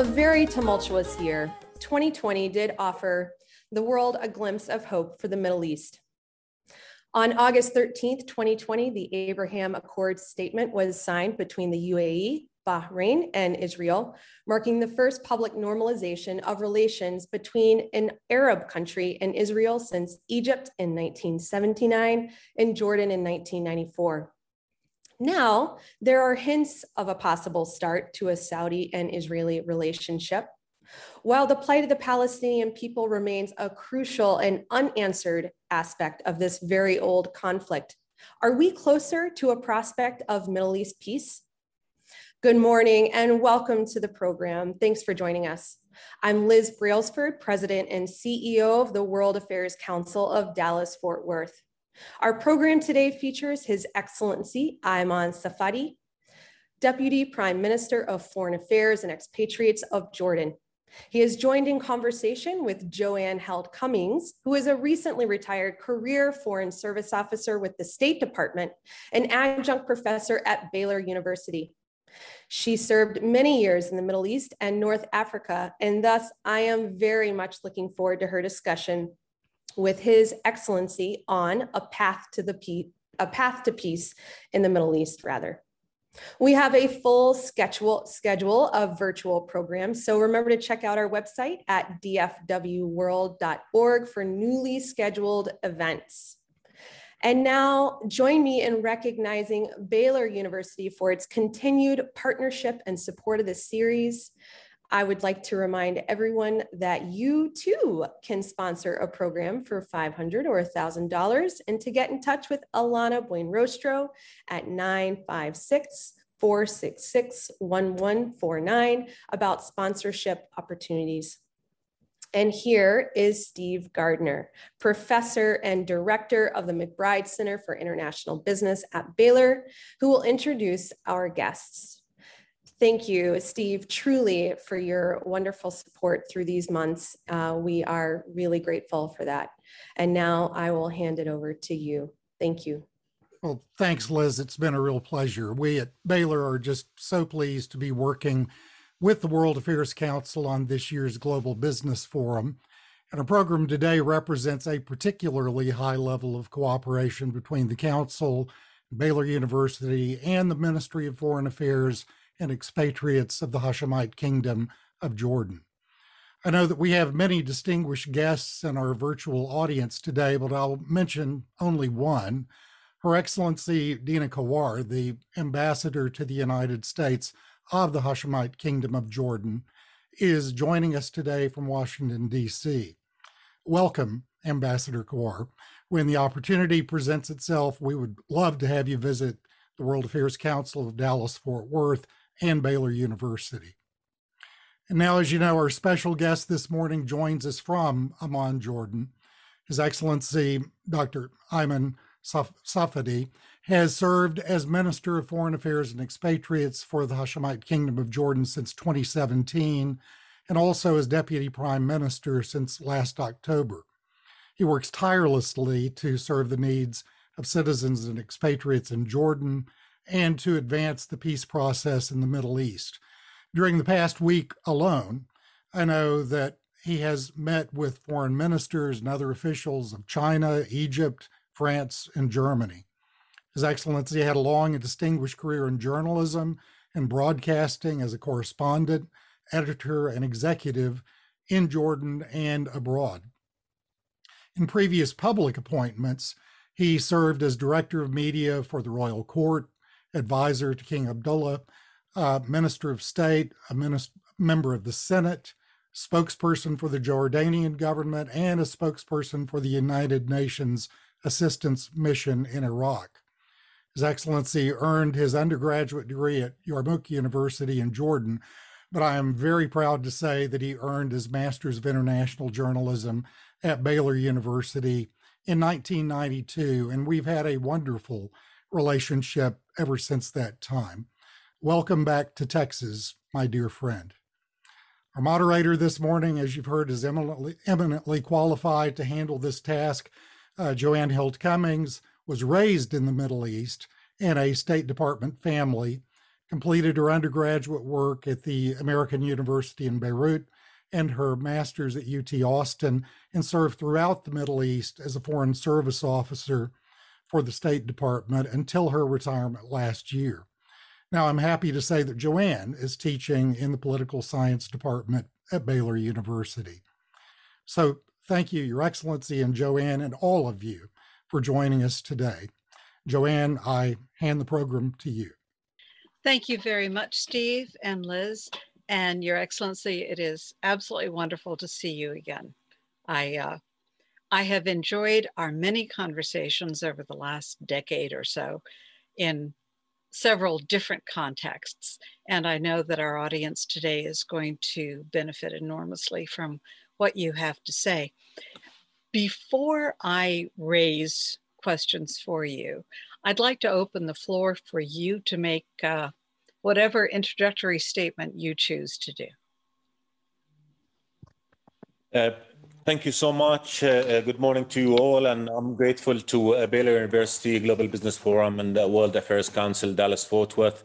a very tumultuous year, 2020 did offer the world a glimpse of hope for the Middle East. On August 13th, 2020, the Abraham Accords statement was signed between the UAE, Bahrain, and Israel, marking the first public normalization of relations between an Arab country and Israel since Egypt in 1979 and Jordan in 1994. Now, there are hints of a possible start to a Saudi and Israeli relationship. While the plight of the Palestinian people remains a crucial and unanswered aspect of this very old conflict, are we closer to a prospect of Middle East peace? Good morning and welcome to the program. Thanks for joining us. I'm Liz Brailsford, President and CEO of the World Affairs Council of Dallas Fort Worth. Our program today features His Excellency Ayman Safadi, Deputy Prime Minister of Foreign Affairs and Expatriates of Jordan. He is joined in conversation with Joanne Held Cummings, who is a recently retired career Foreign Service officer with the State Department and adjunct professor at Baylor University. She served many years in the Middle East and North Africa, and thus I am very much looking forward to her discussion with His Excellency on a path to the pe- a path to peace in the Middle East, rather. We have a full schedule, schedule of virtual programs, so remember to check out our website at dfwworld.org for newly scheduled events. And now join me in recognizing Baylor University for its continued partnership and support of this series. I would like to remind everyone that you too can sponsor a program for 500 or $1,000 and to get in touch with Alana Buenrostro at 956 466 1149 about sponsorship opportunities. And here is Steve Gardner, professor and director of the McBride Center for International Business at Baylor, who will introduce our guests. Thank you, Steve, truly for your wonderful support through these months. Uh, we are really grateful for that. And now I will hand it over to you. Thank you. Well, thanks, Liz. It's been a real pleasure. We at Baylor are just so pleased to be working with the World Affairs Council on this year's Global Business Forum. And our program today represents a particularly high level of cooperation between the Council, Baylor University, and the Ministry of Foreign Affairs and expatriates of the Hashemite Kingdom of Jordan. I know that we have many distinguished guests in our virtual audience today, but I'll mention only one. Her Excellency Dina Kawar, the ambassador to the United States of the Hashemite Kingdom of Jordan, is joining us today from Washington, D.C. Welcome, Ambassador Kawar. When the opportunity presents itself, we would love to have you visit the World Affairs Council of Dallas Fort Worth and Baylor University. And now, as you know, our special guest this morning joins us from Amman, Jordan. His Excellency Dr. Ayman Safadi has served as Minister of Foreign Affairs and Expatriates for the Hashemite Kingdom of Jordan since 2017 and also as Deputy Prime Minister since last October. He works tirelessly to serve the needs of citizens and expatriates in Jordan and to advance the peace process in the Middle East. During the past week alone, I know that he has met with foreign ministers and other officials of China, Egypt, France, and Germany. His Excellency had a long and distinguished career in journalism and broadcasting as a correspondent, editor, and executive in Jordan and abroad. In previous public appointments, he served as director of media for the Royal Court, advisor to King Abdullah, uh, minister of state, a minister, member of the Senate, spokesperson for the Jordanian government, and a spokesperson for the United Nations Assistance Mission in Iraq. His Excellency earned his undergraduate degree at Yarmouk University in Jordan, but I am very proud to say that he earned his Master's of International Journalism at Baylor University in 1992, and we've had a wonderful relationship ever since that time. Welcome back to Texas, my dear friend. Our moderator this morning, as you've heard, is eminently, eminently qualified to handle this task. Uh, Joanne Hilt Cummings was raised in the Middle East in a State Department family, completed her undergraduate work at the American University in Beirut and her master's at UT Austin, and served throughout the Middle East as a Foreign Service Officer for the State Department until her retirement last year. Now, I'm happy to say that Joanne is teaching in the Political Science Department at Baylor University. So, thank you, Your Excellency, and Joanne, and all of you for joining us today. Joanne, I hand the program to you. Thank you very much, Steve and Liz. And Your Excellency, it is absolutely wonderful to see you again. I, uh, I have enjoyed our many conversations over the last decade or so in several different contexts. And I know that our audience today is going to benefit enormously from what you have to say. Before I raise questions for you, I'd like to open the floor for you to make uh, whatever introductory statement you choose to do. Uh, Thank you so much. Uh, uh, good morning to you all, and I'm grateful to uh, Baylor University Global Business Forum and the World Affairs Council Dallas Fort Worth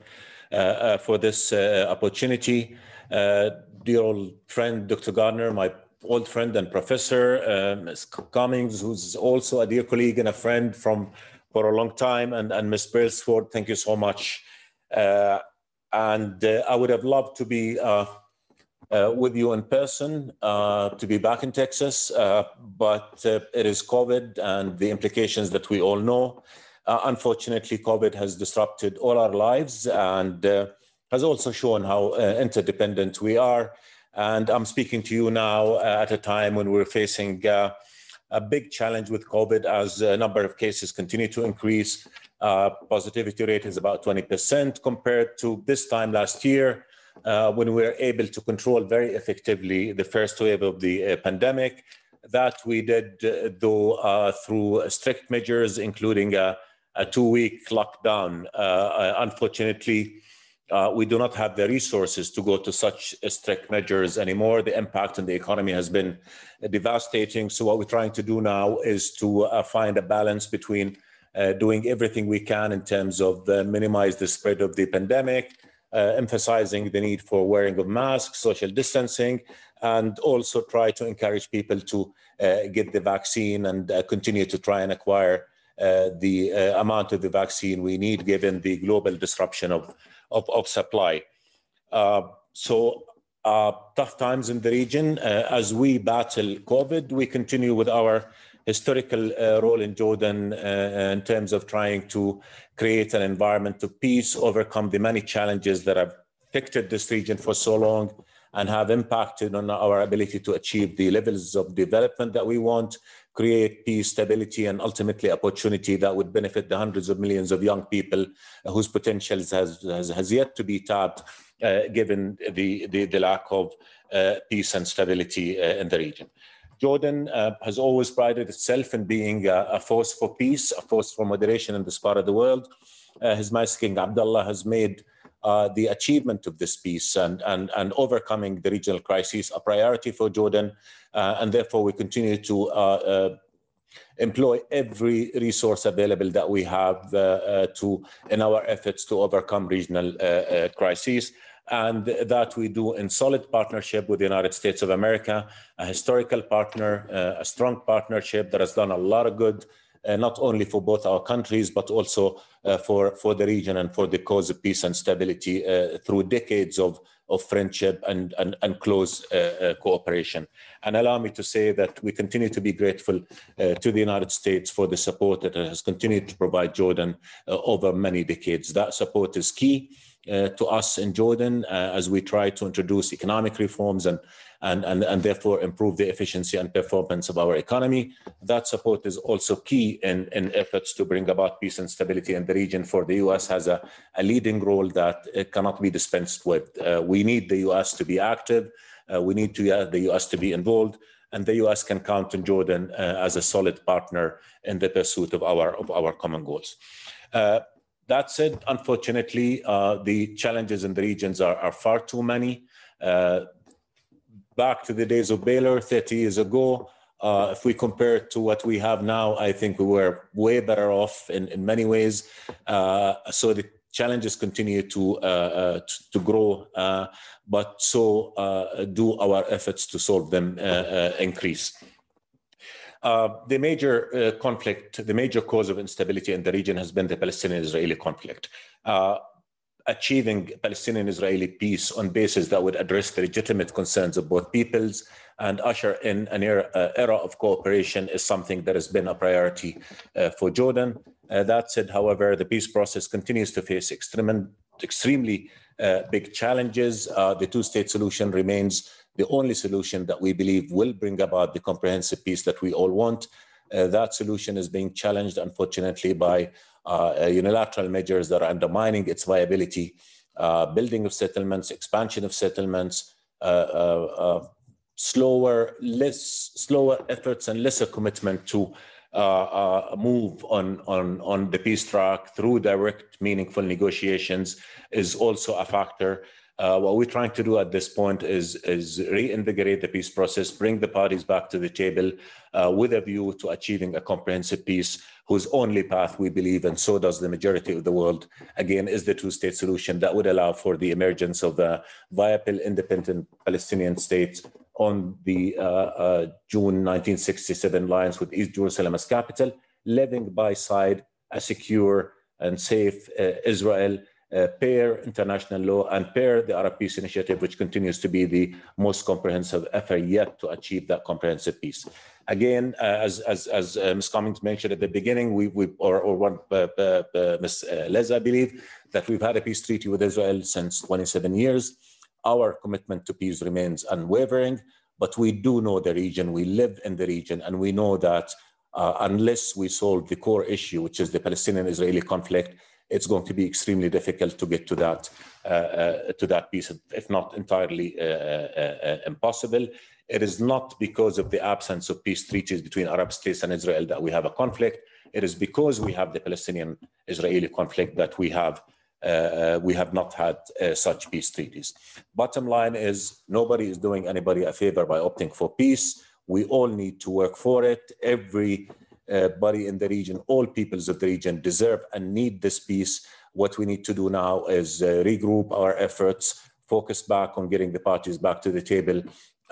uh, uh, for this uh, opportunity. dear old friend Dr. Gardner, my old friend and professor, Ms. Cummings, who's also a dear colleague and a friend from for a long time, and, and Ms. Brailsford, thank you so much. and I would have loved to be uh, with you in person uh, to be back in Texas, uh, but uh, it is COVID and the implications that we all know. Uh, unfortunately, COVID has disrupted all our lives and uh, has also shown how interdependent we are. And I'm speaking to you now at a time when we're facing a big challenge with COVID as a number of cases continue to increase. positivity rate is about 20% compared to this time last year uh, when we were able to control very effectively the first wave of the uh, pandemic. That we did, uh, though, uh, through strict measures, including a, a two week lockdown. Uh, unfortunately, we do not have the resources to go to such strict measures anymore. The impact on the economy has been devastating. So, what we're trying to do now is to find a balance between doing everything we can in terms of minimize the spread of the pandemic, uh, emphasizing the need for wearing of masks, social distancing, and also try to encourage people to uh, get the vaccine and uh, continue to try and acquire uh, the uh, amount of the vaccine we need given the global disruption of, of, of supply. Uh, so tough times in the region. as we battle COVID, we continue with our historical uh, role in Jordan uh, in terms of trying to create an environment to peace, overcome the many challenges that have affected this region for so long and have impacted on our ability to achieve the levels of development that we want, create peace, stability, and ultimately opportunity that would benefit the hundreds of millions of young people whose potentials has, has, has yet to be tapped, uh, given the, the, the, lack of uh, peace and stability uh, in the region. Jordan uh, has always prided itself in being a, a, force for peace, a force for moderation in this part of the world. Uh, His Majesty King Abdullah has made uh, the achievement of this peace and, and, and overcoming the regional crisis a priority for Jordan. Uh, and therefore, we continue to uh, uh, employ every resource available that we have to in our efforts to overcome regional crises and that we do in solid partnership with the United States of America, a historical partner, uh, a strong partnership that has done a lot of good, uh, not only for both our countries, but also uh, for, for the region and for the cause of peace and stability uh, through decades of, of friendship and, and, and close uh, uh, cooperation. And allow me to say that we continue to be grateful to the United States for the support that it has continued to provide Jordan over many decades. That support is key uh, to us in Jordan uh, as we try to introduce economic reforms and, and, and, and therefore improve the efficiency and performance of our economy. That support is also key in, in efforts to bring about peace and stability in the region for the US has a, a leading role that it cannot be dispensed with. Uh, we need the US to be active. Uh, we need to, uh, the US to be involved and the US can count on Jordan uh, as a solid partner in the pursuit of our, of our common goals. That said, unfortunately, uh, the challenges in the regions are, are far too many. Uh, back to the days of Baylor 30 years ago, uh, if we compare it to what we have now, I think we were way better off in, in many ways. Uh, so the challenges continue to, uh, to, to, grow, but so do our efforts to solve them increase. Uh, the major uh, conflict, the major cause of instability in the region has been the Palestinian-Israeli conflict. Uh, achieving Palestinian-Israeli peace on basis that would address the legitimate concerns of both peoples and usher in an era, uh, era of cooperation is something that has been a priority uh, for Jordan. That said, however, the peace process continues to face extreme, extremely big challenges. The two-state solution remains the only solution that we believe will bring about the comprehensive peace that we all want. Uh, that solution is being challenged, unfortunately, by uh, unilateral measures that are undermining its viability, uh, building of settlements, expansion of settlements, uh, uh, slower, less slower efforts and lesser commitment to move on, on, on the peace track through direct, meaningful negotiations is also a factor. Uh, what we're trying to do at this point is, is reinvigorate the peace process, bring the parties back to the table uh, with a view to achieving a comprehensive peace whose only path we believe, and so does the majority of the world, again, is the two-state solution that would allow for the emergence of a viable, independent Palestinian state on the uh, uh June 1967 lines with East Jerusalem as capital, living by side a secure and safe uh, Israel uh, pair international law and pair the Arab Peace Initiative, which continues to be the most comprehensive effort yet to achieve that comprehensive peace. Again, uh, as as, as uh, Ms. Cummings mentioned at the beginning, we, we or, or one Ms. Les, I believe, that we've had a peace treaty with Israel since 27 years. Our commitment to peace remains unwavering, but we do know the region, we live in the region, and we know that unless we solve the core issue, which is the Palestinian-Israeli conflict, it's going to be extremely difficult to get to that uh, uh, to that peace, if not entirely uh, impossible. It is not because of the absence of peace treaties between Arab states and Israel that we have a conflict. It is because we have the Palestinian-Israeli conflict that we have uh, we have not had uh, such peace treaties. Bottom line is nobody is doing anybody a favor by opting for peace. We all need to work for it. Every uh, body in the region, all peoples of the region deserve and need this peace. What we need to do now is uh, regroup our efforts, focus back on getting the parties back to the table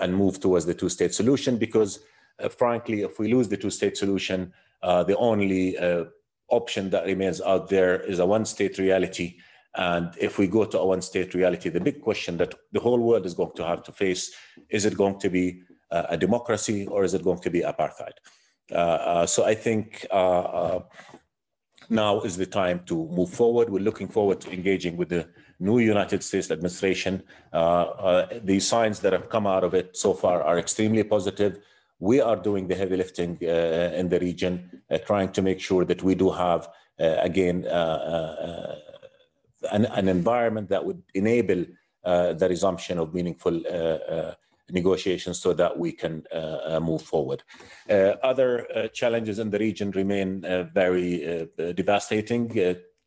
and move towards the two-state solution because uh, frankly, if we lose the two-state solution, uh, the only uh, option that remains out there is a one-state reality. And if we go to a one-state reality, the big question that the whole world is going to have to face, is it going to be uh, a democracy or is it going to be apartheid? Uh, uh, so I think uh, now is the time to move forward. We're looking forward to engaging with the new United States administration. the signs that have come out of it so far are extremely positive. We are doing the heavy lifting in the region, trying to make sure that we do have, again, an, an, environment that would enable uh, the resumption of meaningful uh, uh, negotiations so that we can uh, uh move forward. Uh, other uh, challenges in the region remain very devastating.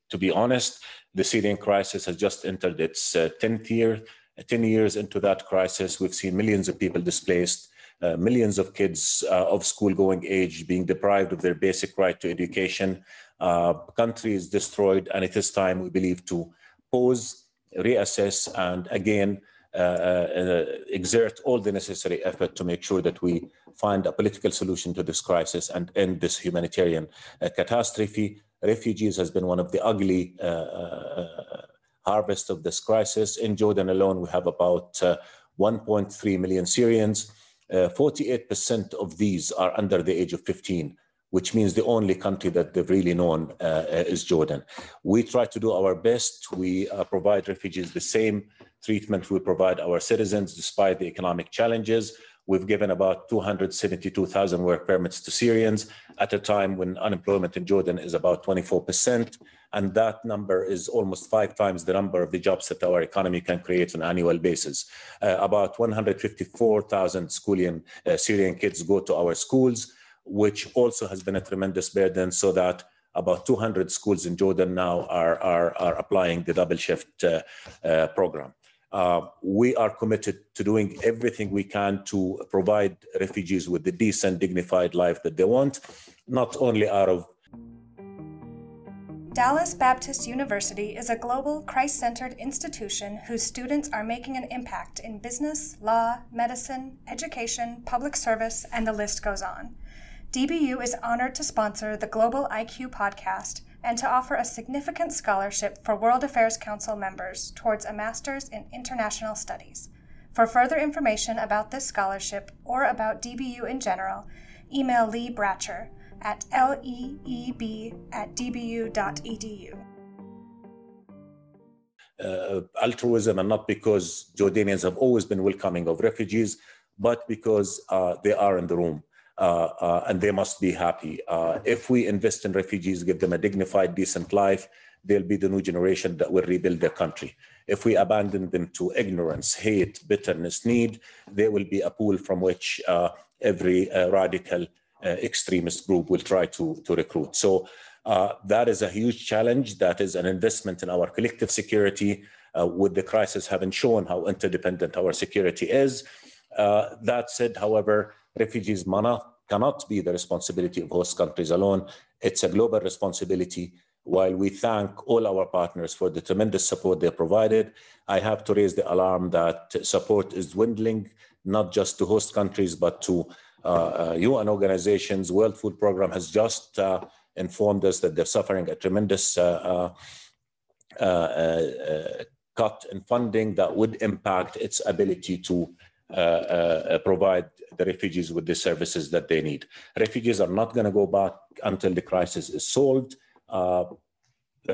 to be honest, the Syrian crisis has just entered its 10th year. 10 years into that crisis, we've seen millions of people displaced, uh, millions of kids uh, of school going age being deprived of their basic right to education. Uh, country is destroyed, and it is time, we believe, to pause, reassess, and again uh, uh, Uh, uh, uh, exert all the necessary effort to make sure that we find a political solution to this crisis and end this humanitarian uh, catastrophe. Refugees has been one of the ugly harvest of this crisis. In Jordan alone, we have about 1.3 million Syrians. 48% of these are under the age of 15 which means the only country that they've really known uh, is Jordan. We try to do our best. We uh, provide refugees the same treatment we provide our citizens despite the economic challenges. We've given about 272,000 work permits to Syrians at a time when unemployment in Jordan is about 24%. And that number is almost five times the number of the jobs that our economy can create on an annual basis. Uh, about 154,000 schooling uh, Syrian kids go to our schools, which also has been a tremendous burden so that about 200 schools in Jordan now are, are, are applying the double shift uh, uh, program. Uh, we are committed to doing everything we can to provide refugees with the decent, dignified life that they want, not only out of Dallas Baptist University is a global, Christ centered institution whose students are making an impact in business, law, medicine, education, public service, and the list goes on. DBU is honored to sponsor the Global IQ podcast and to offer a significant scholarship for World Affairs Council members towards a Master's in International Studies. For further information about this scholarship or about DBU in general, email Lee Bratcher at leeb at dbu.edu. Uh, altruism and not because Jordanians have always been welcoming of refugees, but because uh, they are in the room and they must be happy. Uh, if we invest in refugees, give them a dignified, decent life, they'll be the new generation that will rebuild their country. If we abandon them to ignorance, hate, bitterness, need, there will be a pool from which uh, every radical uh, extremist group will try to, to recruit. So uh, that is a huge challenge. That is an investment in our collective security, uh, with the crisis having shown how interdependent our security is. that said, however, refugees cannot be the responsibility of host countries alone. It's a global responsibility. While we thank all our partners for the tremendous support they provided, I have to raise the alarm that support is dwindling, not just to host countries, but to UN uh, uh, organizations, World Food Program has just uh, informed us that they're suffering a tremendous cut in funding that would impact its ability to uh, uh, provide the refugees with the services that they need. Refugees are not going to go back until the crisis is solved. Uh,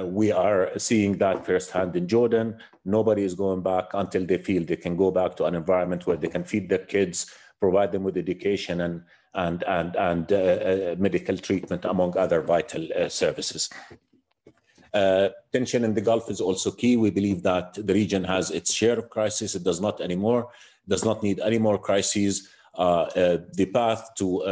we are seeing that firsthand in Jordan. Nobody is going back until they feel they can go back to an environment where they can feed their kids, provide them with education and and and and uh, uh, medical treatment among other vital uh, services. Uh, tension in the Gulf is also key. We believe that the region has its share of crisis. It does not anymore, does not need any more crises. Uh, uh, the path to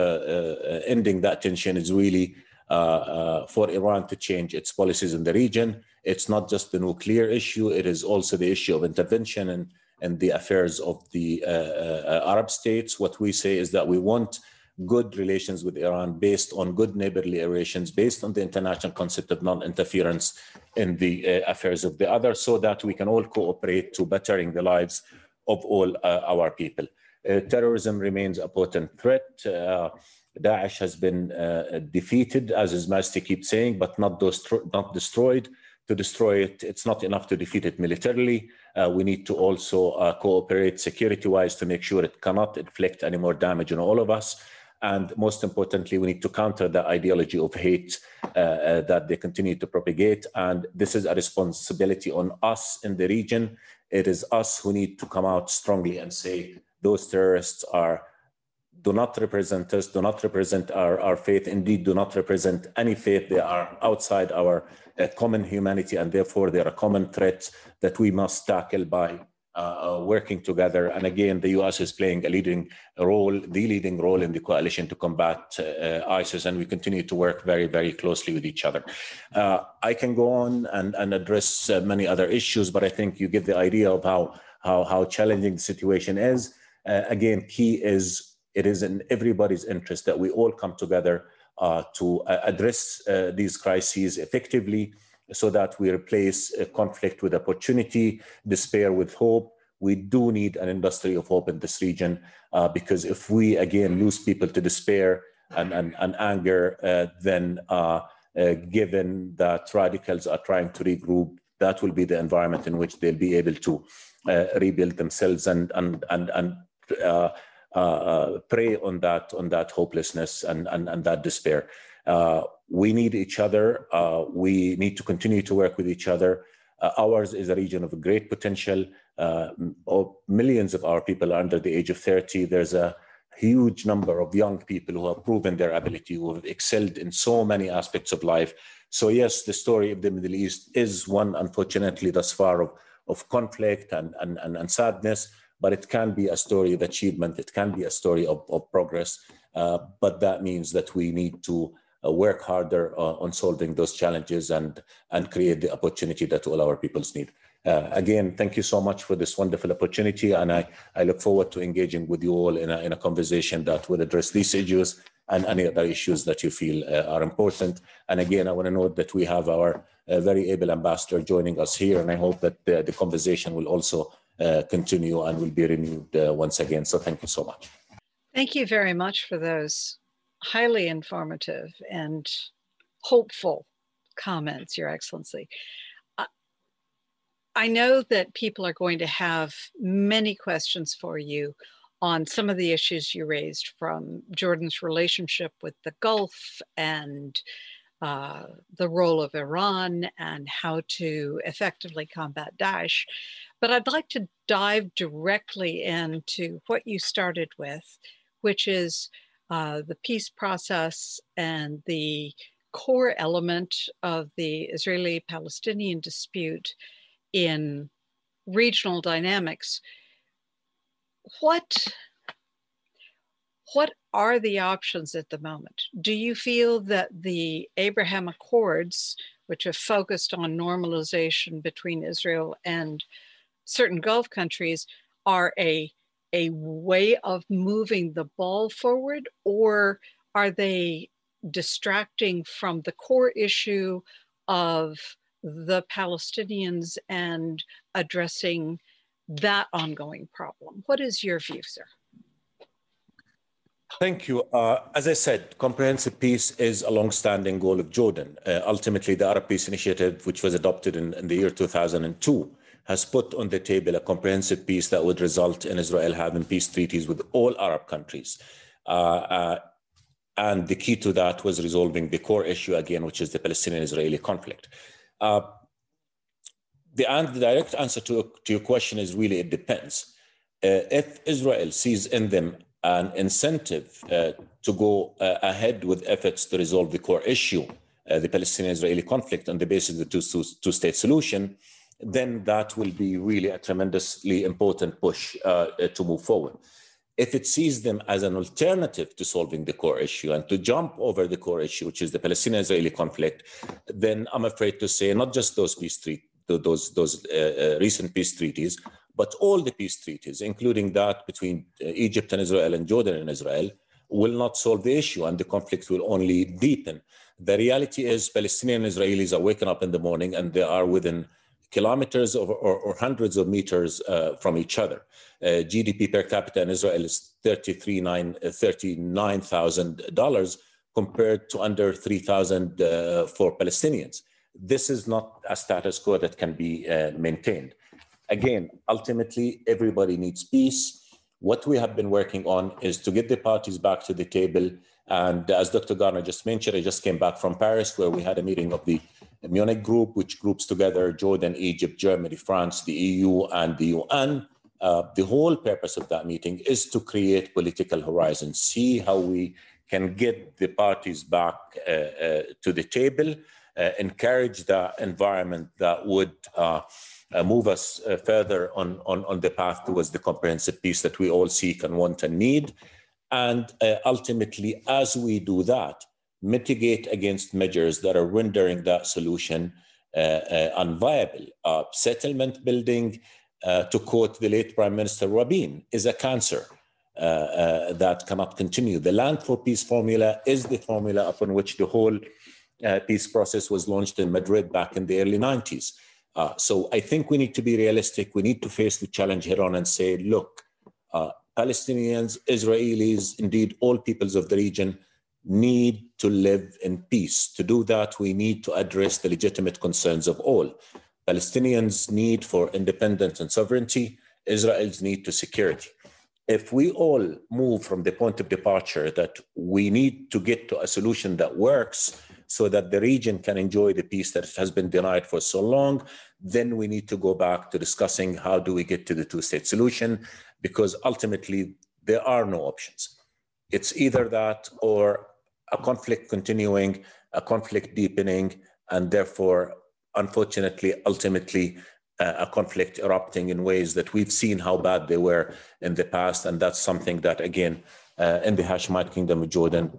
ending that tension is really for Iran to change its policies in the region. It's not just the nuclear issue, it is also the issue of intervention and and the affairs of the uh, uh, Arab states. What we say is that we want good relations with Iran based on good neighborly relations, based on the international concept of non-interference in the uh, affairs of the other, so that we can all cooperate to bettering the lives of all uh, our people. Uh, terrorism remains a potent threat. Uh, Daesh has been defeated, as His Majesty keeps saying, but not, not destroyed. To destroy it, it's not enough to defeat it militarily. Uh, we need to also uh, cooperate security-wise to make sure it cannot inflict any more damage on all of us. And most importantly, we need to counter the ideology of hate uh, uh, that they continue to propagate. And this is a responsibility on us in the region. It is us who need to come out strongly and say those terrorists are do not represent us, do not represent our, our faith, indeed do not represent any faith. They are outside our uh, common humanity and therefore they're a common threat that we must tackle by uh, uh working together. And again, the US is playing a leading role, the leading role in the coalition to combat uh, uh ISIS, and we continue to work very, very closely with each other. Uh, I can go on and, and address many other issues, but I think you get the idea of how, how, how challenging the situation is. again, key is it is in everybody's interest that we all come together uh, to uh, address uh, these crises effectively so that we replace conflict with opportunity, despair with hope. We do need an industry of hope in this region uh, because if we again lose people to despair and, and, and anger, uh, then uh, given that radicals are trying to regroup, that will be the environment in which they'll be able to rebuild themselves and, and, and, and uh, uh, prey on that on that hopelessness and and, and that despair. Uh, we need each other. we need to continue to work with each other. ours is a region of great potential. millions of our people are under the age of 30. There's a huge number of young people who have proven their ability, who have excelled in so many aspects of life. So yes, the story of the Middle East is one, unfortunately, thus far of, of conflict and, and, and, and sadness but it can be a story of achievement. It can be a story of, of progress. Uh, but that means that we need to uh, work harder uh, on solving those challenges and, and create the opportunity that all our peoples need. Uh, again, thank you so much for this wonderful opportunity. And I, I look forward to engaging with you all in a, in a conversation that will address these issues and any other issues that you feel uh, are important. And again, I want to note that we have our uh, very able ambassador joining us here, and I hope that the, the conversation will also uh, continue and will be renewed uh, once again. So thank you so much. Thank you very much for those highly informative and hopeful comments, Your Excellency. I know that people are going to have many questions for you on some of the issues you raised from Jordan's relationship with the Gulf and uh, the role of Iran and how to effectively combat Daesh. But I'd like to dive directly into what you started with, which is uh, the peace process and the core element of the Israeli Palestinian dispute in regional dynamics. What, what are the options at the moment? Do you feel that the Abraham Accords, which have focused on normalization between Israel and certain Gulf countries, are a a way of moving the ball forward, or are they distracting from the core issue of the Palestinians and addressing that ongoing problem? What is your view, sir? Thank you. Uh, as I said, comprehensive peace is a long-standing goal of Jordan. Uh, ultimately, the Arab Peace Initiative, which was adopted in, in the year 2002, has put on the table a comprehensive peace that would result in Israel having peace treaties with all Arab countries. Uh, uh, and the key to that was resolving the core issue again, which is the Palestinian-Israeli conflict. Uh, the, the, direct answer to, to, your question is really it depends. Uh, if Israel sees in them an incentive uh, to go uh, ahead with efforts to resolve the core issue, uh, the Palestinian-Israeli conflict on the basis of the two-state solution, then that will be really a tremendously important push uh, to move forward. If it sees them as an alternative to solving the core issue and to jump over the core issue, which is the Palestinian-Israeli conflict, then I'm afraid to say not just those peace treaties, those those uh, uh, recent peace treaties, but all the peace treaties, including that between uh, Egypt and Israel and Jordan and Israel, will not solve the issue, and the conflict will only deepen. The reality is, Palestinian Israelis are waking up in the morning and they are within kilometers or, or, or hundreds of meters uh, from each other. Uh, GDP per capita in Israel is $39,000 uh, compared to under 3,000 uh, for Palestinians. This is not a status quo that can be uh, maintained. Again, ultimately, everybody needs peace. What we have been working on is to get the parties back to the table. And as Dr. Gardner just mentioned, I just came back from Paris where we had a meeting of the Munich group, which groups together Jordan, Egypt, Germany, France, the EU, and the UN. Uh, the whole purpose of that meeting is to create political horizons, see how we can get the parties back uh, uh, to the table, uh, encourage the environment that would uh, uh, move us further on, on, on the path towards the comprehensive peace that we all seek and want and need. And ultimately, as we do that, mitigate against measures that are rendering that solution uh, uh, unviable. Uh, settlement building, uh, to quote the late Prime Minister Rabin, is a cancer uh, uh, that cannot continue. The Land for Peace formula is the formula upon which the whole peace process was launched in Madrid back in the early 90s. so I think we need to be realistic. We need to face the challenge head on and say, look, Palestinians, Israelis, indeed all peoples of the region need to live in peace. To do that, we need to address the legitimate concerns of all. Palestinians' need for independence and sovereignty, Israel's need to security. If we all move from the point of departure that we need to get to a solution that works so that the region can enjoy the peace that has been denied for so long, then we need to go back to discussing how do we get to the two-state solution, because ultimately there are no options. It's either that or a conflict continuing, a conflict deepening, and therefore, unfortunately, ultimately, uh, a conflict erupting in ways that we've seen how bad they were in the past. And that's something that, again, uh, in the Hashemite Kingdom of Jordan,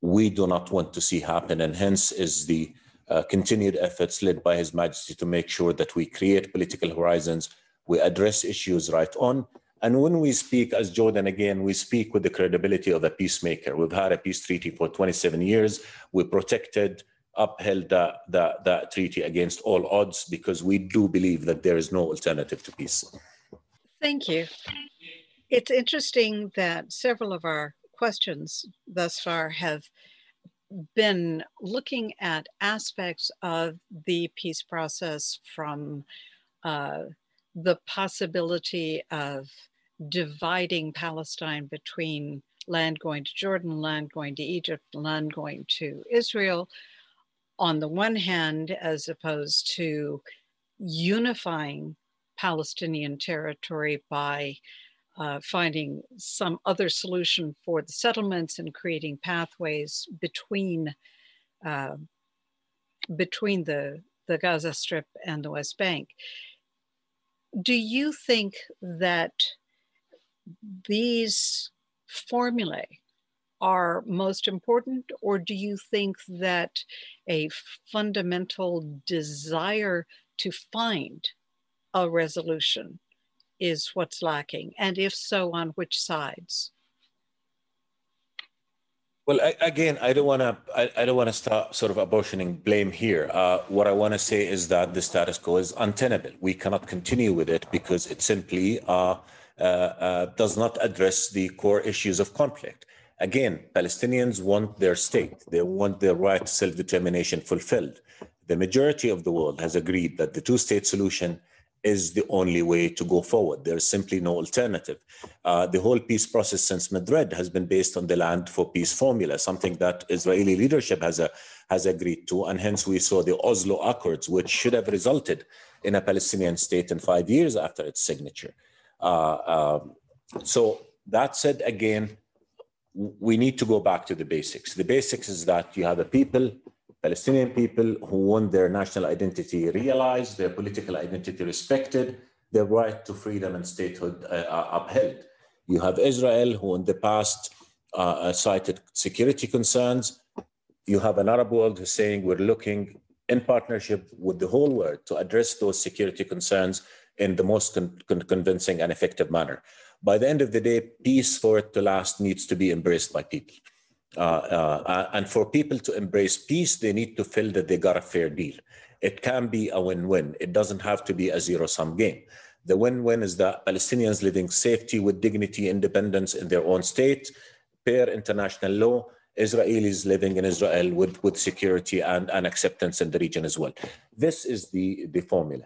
we do not want to see happen. And hence is the uh, continued efforts led by His Majesty to make sure that we create political horizons, we address issues right on, And when we speak, as Jordan again, we speak with the credibility of a peacemaker. We've had a peace treaty for 27 years. We protected, upheld that, that, that treaty against all odds because we do believe that there is no alternative to peace. Thank you. It's interesting that several of our questions thus far have been looking at aspects of the peace process from uh, the possibility of dividing Palestine between land going to Jordan, land going to Egypt, land going to Israel, on the one hand, as opposed to unifying Palestinian territory by uh, finding some other solution for the settlements and creating pathways between uh, between the the Gaza Strip and the West Bank. Do you think that these formulae are most important, or do you think that a fundamental desire to find a resolution is what's lacking? And if so, on which sides? Well, I, again, I don't want to. I, I, don't want to start sort of abortioning blame here. Uh, what I want to say is that the status quo is untenable. We cannot continue with it because it simply uh, uh, uh does not address the core issues of conflict. Again, Palestinians want their state. They want their right to self-determination fulfilled. The majority of the world has agreed that the two-state solution is the only way to go forward. There's simply no alternative. Uh, the whole peace process since Madrid has been based on the land for peace formula, something that Israeli leadership has, a, has agreed to. And hence we saw the Oslo Accords, which should have resulted in a Palestinian state in five years after its signature. Uh, um, so that said, again, we need to go back to the basics. The basics is that you have a people Palestinian people who want their national identity realized, their political identity respected, their right to freedom and statehood uh, upheld. You have Israel, who in the past uh, uh, cited security concerns. You have an Arab world who's saying we're looking in partnership with the whole world to address those security concerns in the most con- con- convincing and effective manner. By the end of the day, peace for it to last needs to be embraced by people. Uh, uh, and for people to embrace peace, they need to feel that they got a fair deal. It can be a win-win. It doesn't have to be a zero-sum game. The win-win is that Palestinians living safety with dignity, independence in their own state, per international law, Israelis living in Israel with, with security and, and acceptance in the region as well. This is the, the formula.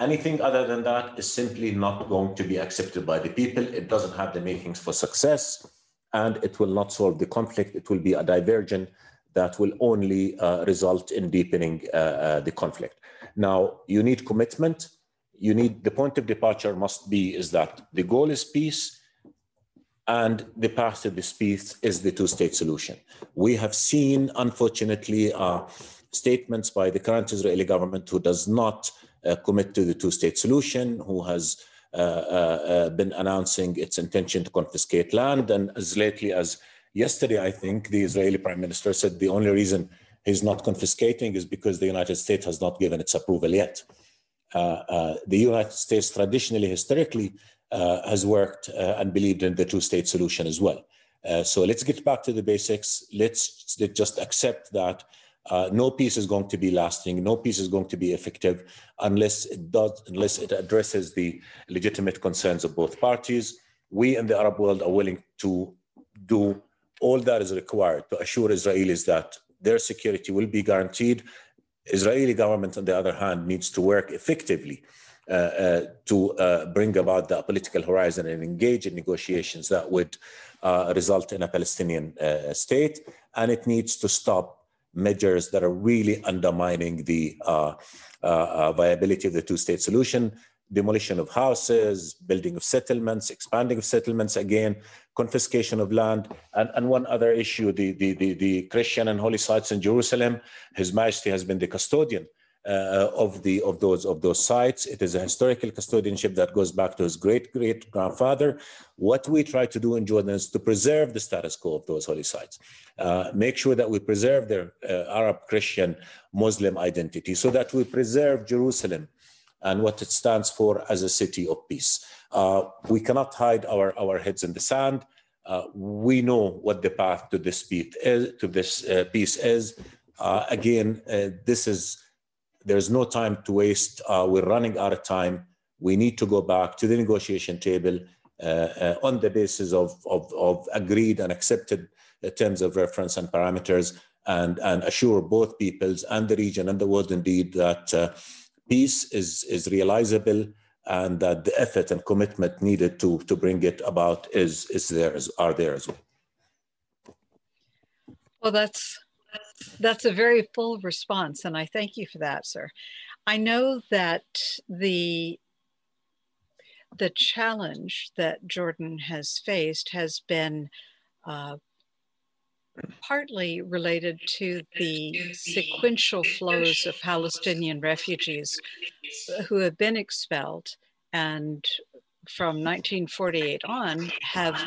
Anything other than that is simply not going to be accepted by the people. It doesn't have the makings for success and it will not solve the conflict. It will be a diversion that will only uh, result in deepening uh, uh, the conflict. Now, you need commitment. You need the point of departure must be is that the goal is peace, and the path to this peace is the two-state solution. We have seen, unfortunately, uh, statements by the current Israeli government who does not commit to the two-state solution, who has Uh, uh, uh, been announcing its intention to confiscate land. And as lately as yesterday, I think the Israeli prime minister said the only reason he's not confiscating is because the United States has not given its approval yet. the United States traditionally, historically, has worked and believed in the two-state solution as well. Uh, so let's get back to the basics. Let's just accept that uh, no peace is going to be lasting. No peace is going to be effective unless it does, unless it addresses the legitimate concerns of both parties. We in the Arab world are willing to do all that is required to assure Israelis that their security will be guaranteed. Israeli government, on the other hand, needs to work effectively uh, uh, to uh, bring about the political horizon and engage in negotiations that would uh, result in a Palestinian uh, state. And it needs to stop measures that are really undermining the uh, uh, uh, viability of the two-state solution, demolition of houses, building of settlements, expanding of settlements again, confiscation of land, and, and one other issue, the, the, the, the Christian and holy sites in Jerusalem. His Majesty has been the custodian uh, of the of those of those sites. It is a historical custodianship that goes back to his great great grandfather. What we try to do in Jordan is to preserve the status quo of those holy sites, uh, make sure that we preserve their uh, Arab, Christian, Muslim identity, so that we preserve Jerusalem and what it stands for as a city of peace. Uh, we cannot hide our, our heads in the sand. Uh, we know what the path to this peace is. To this uh, peace is. Again, this is there's no time to waste. Uh, we're running out of time. We need to go back to the negotiation table uh, uh, on the basis of, of, of agreed and accepted terms of reference and parameters and, and assure both peoples and the region and the world indeed that uh, peace is, is realizable and that the effort and commitment needed to, to bring it about is, is there, are there as well. Well, that's, that's a very full response, and I thank you for that, sir. I know that the the challenge that Jordan has faced has been uh, partly related to the sequential flows of Palestinian refugees who have been expelled and from 1948 on have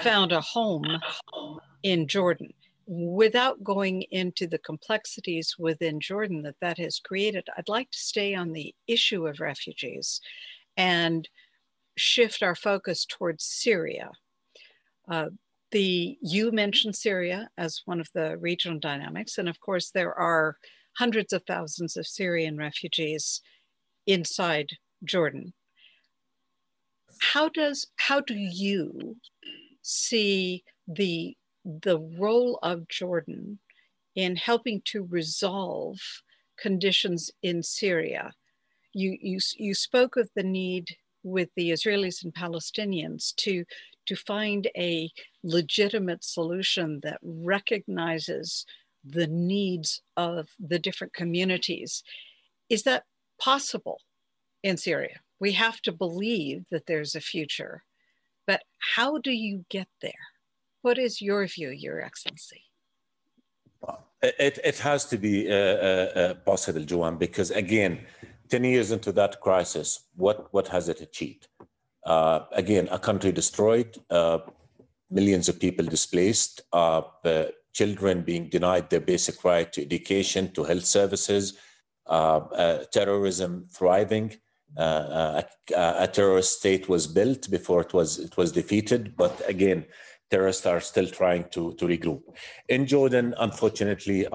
found a home in Jordan. Without going into the complexities within Jordan that that has created, I'd like to stay on the issue of refugees and shift our focus towards Syria. Uh, the you mentioned Syria as one of the regional dynamics, and of course there are hundreds of thousands of Syrian refugees inside Jordan. How does how do you see the the role of Jordan in helping to resolve conditions in Syria? You you you spoke of the need with the Israelis and Palestinians to to find a legitimate solution that recognizes the needs of the different communities. Is that possible in Syria? We have to believe that there's a future, but how do you get there? What is your view, Your Excellency? It, it has to be uh, uh, uh possible, Joanne, because again, 10 years into that crisis, what, what has it achieved? Uh, again, a country destroyed, uh, millions of people displaced, uh, children being denied their basic right to education, to health services, terrorism thriving. A, a, terrorist state was built before it was it was defeated, but again, terrorists are still trying to to regroup. In Jordan, unfortunately,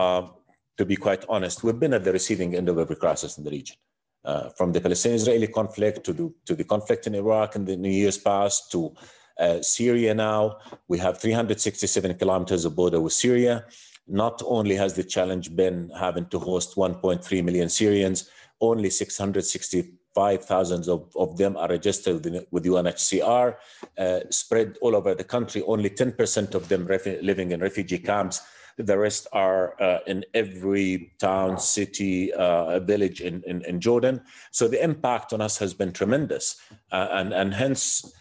to be quite honest, we've been at the receiving end of every crisis in the region uh, from the Palestinian-Israeli conflict to the, to the conflict in Iraq in the New years past to uh, Syria now. We have 367 kilometers of border with Syria. Not only has the challenge been having to host 1.3 million Syrians, only 665,000 of, of them are registered with UNHCR, uh, spread all over the country. Only 10% of them living in refugee camps the rest are uh, in every town, city, uh, village in, in, in, Jordan. So the impact on us has been tremendous. Uh, and, and hence,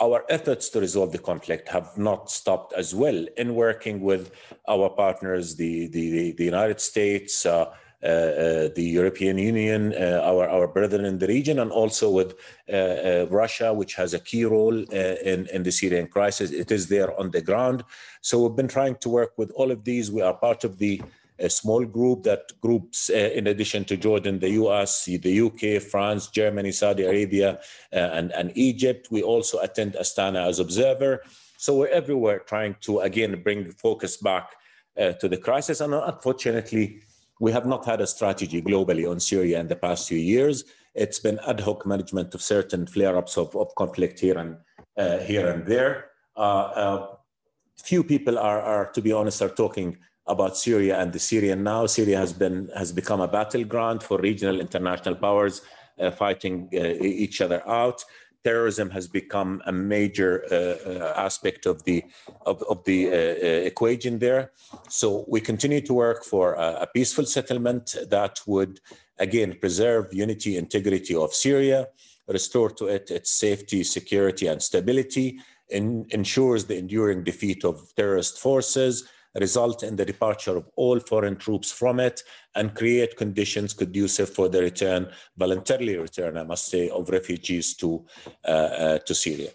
our efforts to resolve the conflict have not stopped as well in working with our partners, the, the, the United States, uh, the European Union, uh, our, our brethren in the region, and also with Russia, which has a key role in, in the Syrian crisis. It is there on the ground. So we've been trying to work with all of these. We are part of the a small group that groups, uh, in addition to Jordan, the US, the UK, France, Germany, Saudi Arabia, uh, and, and Egypt. We also attend Astana as observer. So we're everywhere trying to, again, bring focus back uh, to the crisis. And unfortunately, we have not had a strategy globally on Syria in the past few years. It's been ad hoc management of certain flare-ups of, of conflict here and uh, here and there. Uh, uh, few people are, are, to be honest, are talking about Syria and the Syrian now. Syria has been has become a battleground for regional international powers uh, fighting uh, each other out terrorism has become a major uh, uh, aspect of the of, of the uh, uh, equation there. So we continue to work for a, a, peaceful settlement that would again preserve unity, integrity of Syria, restore to it its safety, security, and stability, and ensures the enduring defeat of terrorist forces, result in the departure of all foreign troops from it and create conditions conducive for the return, voluntarily return, I must say, of refugees to, uh, uh, to Syria.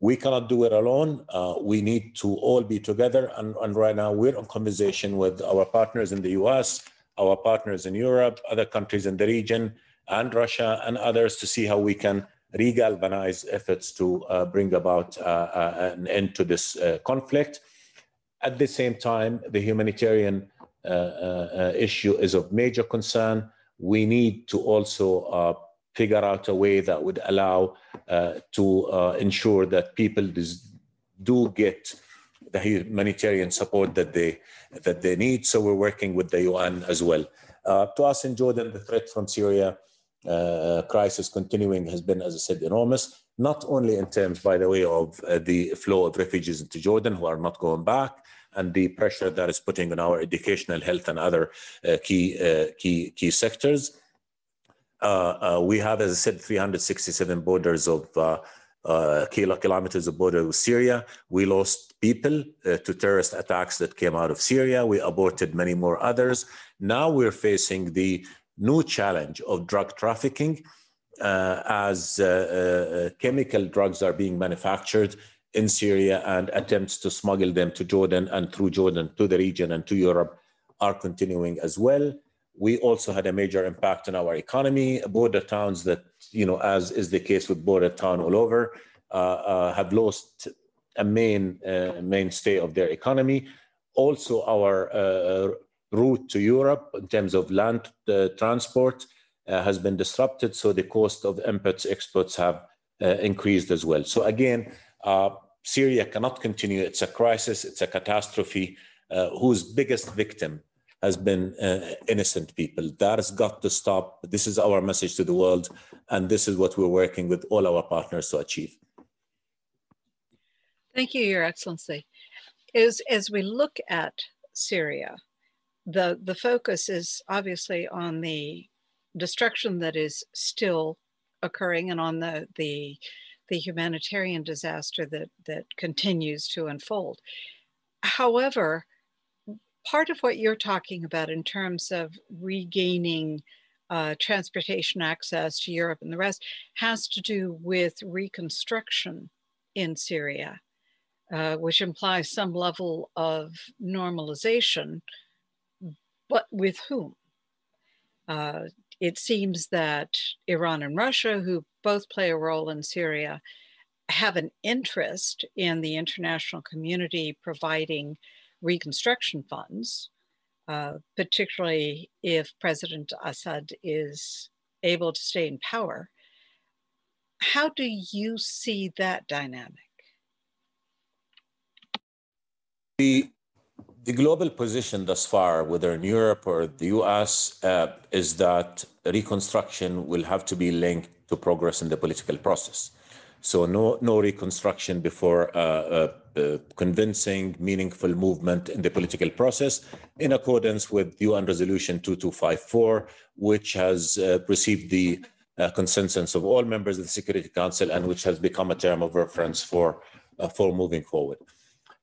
We cannot do it alone. Uh, we need to all be together. And, and right now, we're in conversation with our partners in the US, our partners in Europe, other countries in the region, and Russia and others to see how we can regalvanize efforts to uh, bring about uh, uh, an end to this conflict. At the same time, the humanitarian uh, uh, uh, issue is of major concern. We need to also figure out a way that would allow to ensure that people do get the humanitarian support that they that they need. So we're working with the UN as well. Uh, to us in Jordan, the threat from Syria uh, crisis continuing has been, as I said, enormous. Not only in terms, by the way, of uh, the flow of refugees into Jordan who are not going back, and the pressure that is putting on our educational, health, and other uh, key uh, key key sectors. Uh, we have, as I said, 367 borders of uh, kilometers of border with Syria. We lost people uh, to terrorist attacks that came out of Syria. We aborted many more others. Now we're facing the new challenge of drug trafficking uh, as uh, uh, chemical drugs are being manufactured in Syria and attempts to smuggle them to Jordan and through Jordan to the region and to Europe are continuing as well. We also had a major impact on our economy. Border towns that, you know, as is the case with border town all over, uh, uh, have lost a main uh, mainstay of their economy. Also, our uh, route to Europe in terms of land uh, transport uh, has been disrupted, so the cost of imports exports have increased as well. So again, Syria cannot continue. It's a crisis. It's a catastrophe whose biggest victim has been uh, innocent people. That has got to stop. This is our message to the world, and this is what we're working with all our partners to achieve. Thank you, Your Excellency. As, as we look at Syria, the, the focus is obviously on the destruction that is still occurring and on the, the, the humanitarian disaster that, that continues to unfold. However, part of what you're talking about in terms of regaining uh, transportation access to Europe and the rest has to do with reconstruction in Syria, uh, which implies some level of normalization, but with whom? Uh, it seems that Iran and Russia, who both play a role in Syria, have an interest in the international community providing reconstruction funds, uh, particularly if President Assad is able to stay in power. How do you see that dynamic? The, the global position thus far, whether in Europe or the US, uh, is that reconstruction will have to be linked to progress in the political process. So no, no reconstruction before uh, uh, uh, convincing, meaningful movement in the political process in accordance with UN Resolution 2254, which has uh, received the uh, consensus of all members of the Security Council and which has become a term of reference for, for moving forward.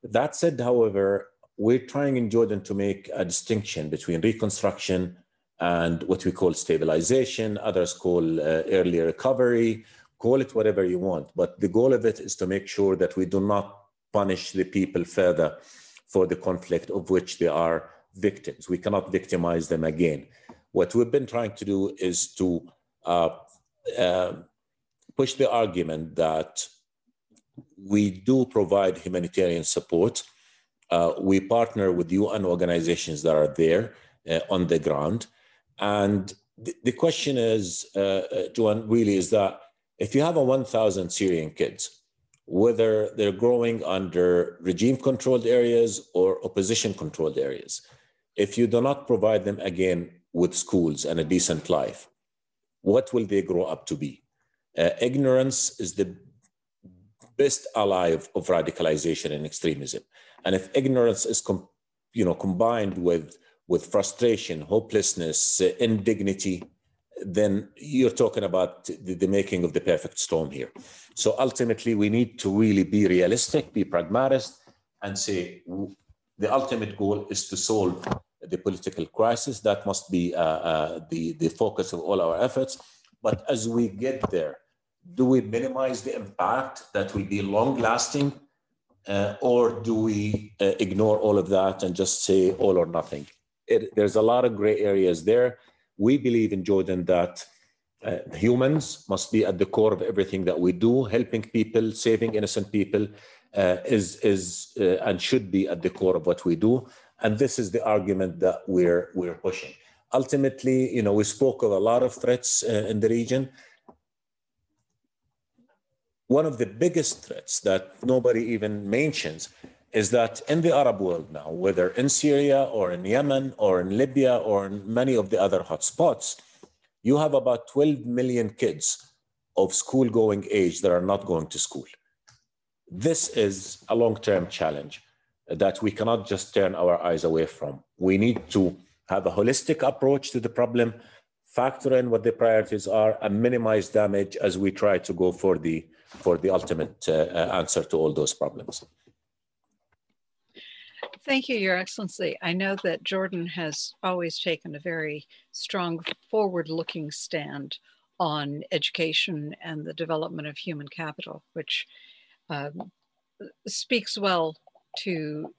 That said, however, we're trying in Jordan to make a distinction between reconstruction and what we call stabilization, others call early recovery, call it whatever you want. But the goal of it is to make sure that we do not punish the people further for the conflict of which they are victims. We cannot victimize them again. What we've been trying to do is to uh, uh, push the argument that we do provide humanitarian support. Uh, we partner with UN organizations that are there uh, on the ground. And the, the question is, uh, uh, really is that if you have a 1,000 Syrian kids, whether they're growing under regime controlled areas or opposition controlled areas, if you do not provide them again with schools and a decent life, what will they grow up to be? Uh, ignorance is the best ally of, of, radicalization and extremism. And if ignorance is com- you know, combined with, with frustration, hopelessness, uh, indignity, then you're talking about the, the, making of the perfect storm here. So ultimately, we need to really be realistic, be pragmatic, and say the ultimate goal is to solve the political crisis. That must be uh, uh, the, the focus of all our efforts. But as we get there, do we minimize the impact that will be long lasting? Uh, or do we uh, ignore all of that and just say all or nothing? It, there's a lot of gray areas there we believe in Jordan that uh, humans must be at the core of everything that we do. Helping people, saving innocent people, uh, is is uh, and should be at the core of what we do. And this is the argument that we're we're pushing. Ultimately, you know, we spoke of a lot of threats uh, in the region. One of the biggest threats that nobody even mentions is that in the Arab world now, whether in Syria or in Yemen or in Libya or in many of the other hotspots, you have about 12 million kids of school going age that are not going to school. This is a long term challenge that we cannot just turn our eyes away from. We need to have a holistic approach to the problem, factor in what the priorities are, and minimize damage as we try to go for the, for the ultimate uh, uh answer to all those problems. Thank you, Your Excellency. I know that Jordan has always taken a very strong forward looking stand on education and the development of human capital, which um, speaks well to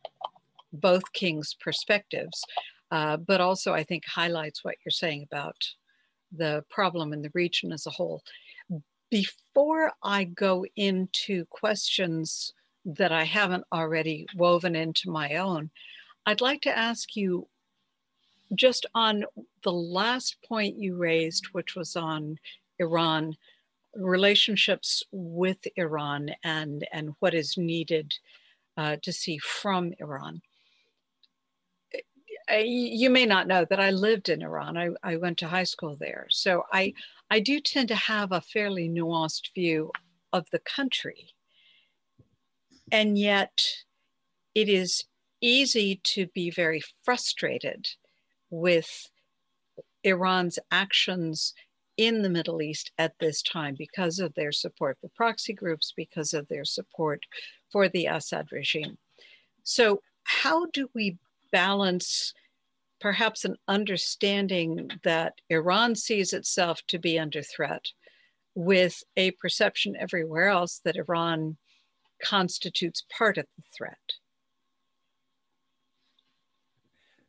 both King's perspectives, uh, but also I think highlights what you're saying about the problem in the region as a whole. Before I go into questions that I haven't already woven into my own. I'd like to ask you just on the last point you raised, which was on Iran, relationships with Iran and, and what is needed uh, to see from Iran. You may not know that I lived in Iran. I, I went to high school there. So I, I do tend to have a fairly nuanced view of the country and yet, it is easy to be very frustrated with Iran's actions in the Middle East at this time because of their support for proxy groups, because of their support for the Assad regime. So, how do we balance perhaps an understanding that Iran sees itself to be under threat with a perception everywhere else that Iran constitutes part of the threat?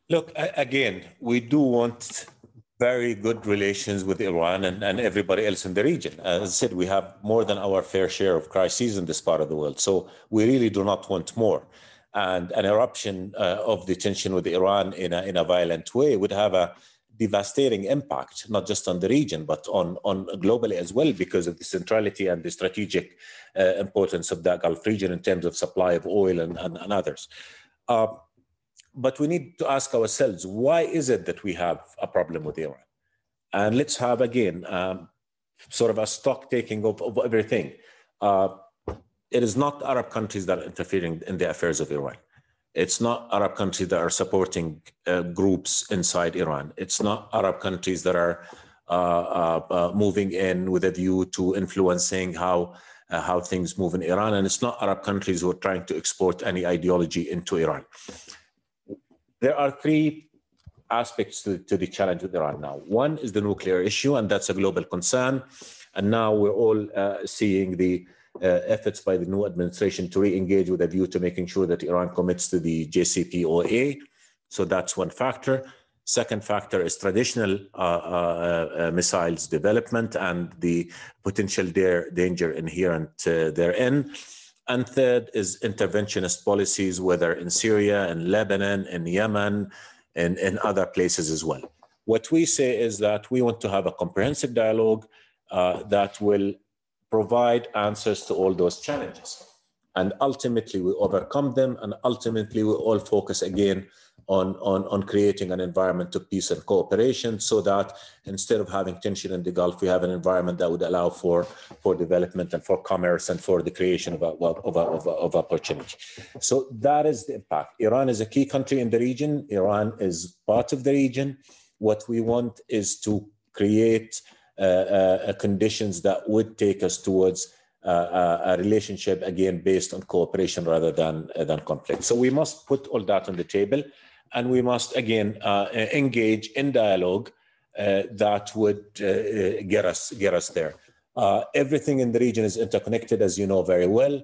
Look, again, we do want very good relations with Iran and, and everybody else in the region. As I said, we have more than our fair share of crises in this part of the world. So we really do not want more. And an eruption uh, of the tension with Iran in a, in a violent way would have a devastating impact, not just on the region, but on, on globally as well, because of the centrality and the strategic uh, importance of that Gulf region in terms of supply of oil and, and, and others. Uh, but we need to ask ourselves, why is it that we have a problem with Iran? And let's have, again, um, sort of a stock taking of, of everything. Uh, it is not Arab countries that are interfering in the affairs of Iran. It's not Arab countries that are supporting uh, groups inside Iran. It's not Arab countries that are uh, uh, uh moving in with a view to influencing how uh, how things move in Iran, and it's not Arab countries who are trying to export any ideology into Iran. There are three aspects to, to the challenge with Iran now. One is the nuclear issue, and that's a global concern. And now we're all uh, seeing the efforts by the new administration to re-engage with a view to making sure that Iran commits to the JCPOA. So that's one factor. Second factor is traditional uh, uh, uh, missiles development and the potential there, danger inherent uh, therein. And third is interventionist policies, whether in Syria, in Lebanon, in Yemen, and in other places as well. What we say is that we want to have a comprehensive dialogue uh, that will provide answers to all those challenges. And ultimately, we overcome them, and ultimately, we all focus again on, on, on creating an environment of peace and cooperation so that instead of having tension in the Gulf, we have an environment that would allow for, for development and for commerce and for the creation of, a, of, a, of, a, of opportunity. So that is the impact. Iran is a key country in the region. Iran is part of the region. What we want is to create Uh, uh, uh, conditions that would take us towards uh, a relationship again based on cooperation rather than than conflict. So we must put all that on the table, and we must again engage in dialogue that would get us get us there. everything in the region is interconnected, as you know very well,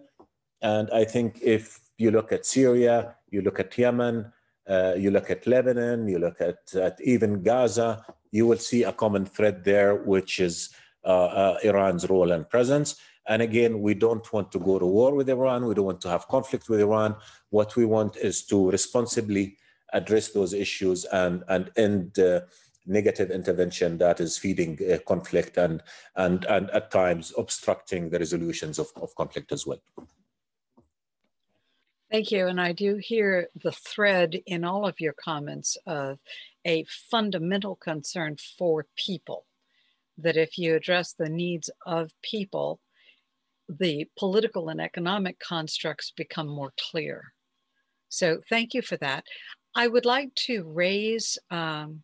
and I think if you look at Syria, you look at Yemen, uh, you look at Lebanon, you look at, at even Gaza, you will see a common thread there, which is uh, uh, Iran's role and presence. And again, we don't want to go to war with Iran. We don't want to have conflict with Iran. What we want is to responsibly address those issues and, and end negative intervention that is feeding uh, conflict and, and, and at times obstructing the resolutions of, of conflict as well. Thank you. And I do hear the thread in all of your comments of a fundamental concern for people. That if you address the needs of people, the political and economic constructs become more clear. So thank you for that. I would like to raise, um,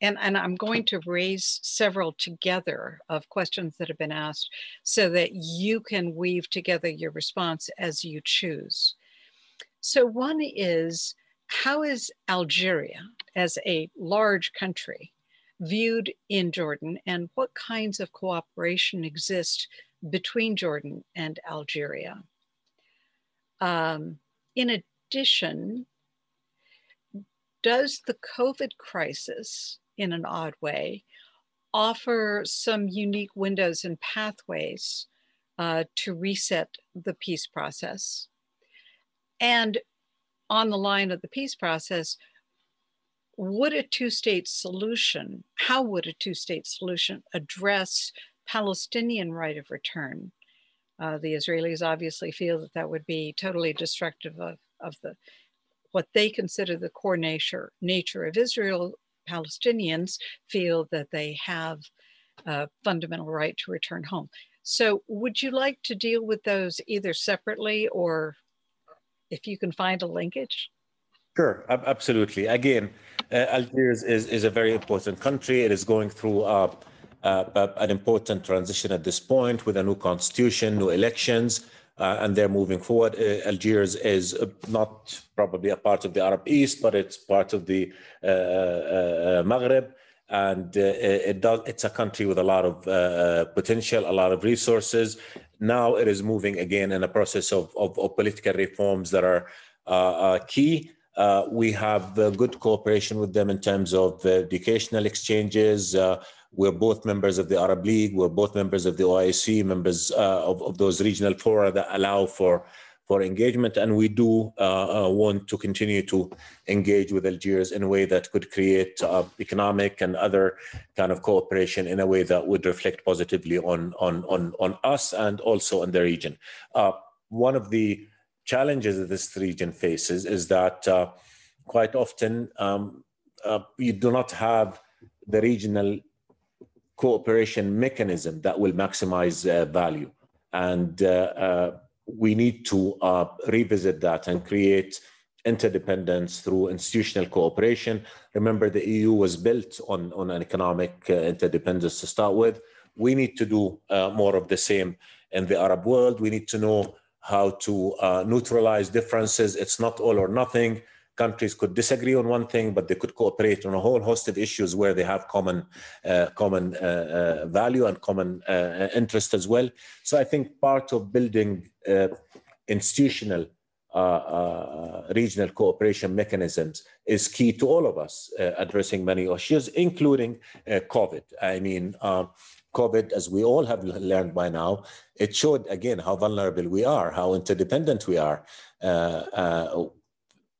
and, and I'm going to raise several together of questions that have been asked so that you can weave together your response as you choose. So one is, how is Algeria as a large country viewed in Jordan and what kinds of cooperation exist between Jordan and Algeria? Um, in addition, does the COVID crisis, in an odd way, offer some unique windows and pathways uh, to reset the peace process? And on the line of the peace process, would a two state solution, how would a two state solution address Palestinian right of return? Uh, the Israelis obviously feel that that would be totally destructive of, of the what they consider the core nature, nature of Israel, Palestinians feel that they have a fundamental right to return home. So, would you like to deal with those either separately or if you can find a linkage? Sure, absolutely. Again, uh, Algiers is, is a very important country. It is going through uh, uh, an important transition at this point with a new constitution, new elections uh, and they're moving forward. Uh, Algiers is uh, not probably a part of the Arab East, but it's part of the Maghreb, and it does. It's a country with a lot of potential, a lot of resources. Now it is moving again in a process of, of, of political reforms that are uh, uh, key. Uh, we have good cooperation with them in terms of educational exchanges we're both members of the Arab League. We're both members of the OIC, members uh, of, of, those regional fora that allow for for engagement. And we do uh, uh, want to continue to engage with Algiers in a way that could create uh, economic and other kind of cooperation in a way that would reflect positively on on on, on us and also on the region. Uh, one of the challenges that this region faces is that quite often um, you do not have the regional cooperation mechanism that will maximize uh, value. And uh, uh, we need to uh, revisit that and create interdependence through institutional cooperation. Remember, the EU was built on, on an economic uh, interdependence to start with. We need to do uh, more of the same in the Arab world. We need to know how to neutralize differences. It's not all or nothing countries could disagree on one thing, but they could cooperate on a whole host of issues where they have common, uh, common uh, uh, value and common uh, interest as well. So I think part of building uh, institutional uh, regional cooperation mechanisms is key to all of us addressing many issues, including COVID. I mean, COVID, as we all have learned by now, it showed again how vulnerable we are, how interdependent we are. Uh, uh,